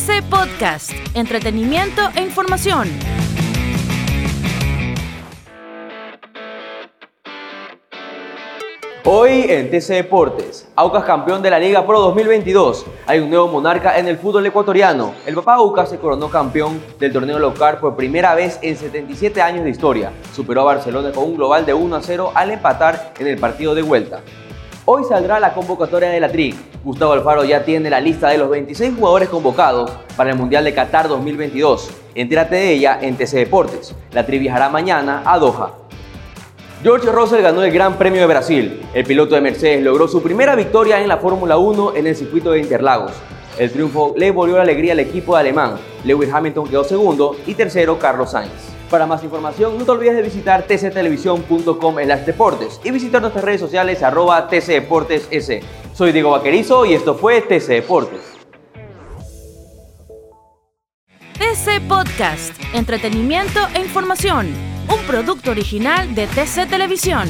TC Podcast, entretenimiento e información. Hoy en TC Deportes, Aucas campeón de la Liga Pro 2022. Hay un nuevo monarca en el fútbol ecuatoriano. El papá Aucas se coronó campeón del torneo local por primera vez en 77 años de historia. Superó a Barcelona con un global de 1 a 0 al empatar en el partido de vuelta. Hoy saldrá la convocatoria de la. Gustavo Alfaro ya tiene la lista de los 26 jugadores convocados para el Mundial de Qatar 2022. Entérate de ella en TC Deportes. La TRIC viajará mañana a Doha. George Russell ganó el Gran Premio de Brasil. El piloto de Mercedes logró su primera victoria en la Fórmula 1 en el circuito de Interlagos. El triunfo le volvió la alegría al equipo de alemán. Lewis Hamilton quedó segundo y tercero Carlos Sainz. Para más información, no te olvides de visitar tctelevisión.com en las deportes y visitar nuestras redes sociales arroba tcdeportes.es. Soy Diego Vaquerizo y esto fue TC Deportes. TC Podcast, entretenimiento e información un producto original de TC Televisión.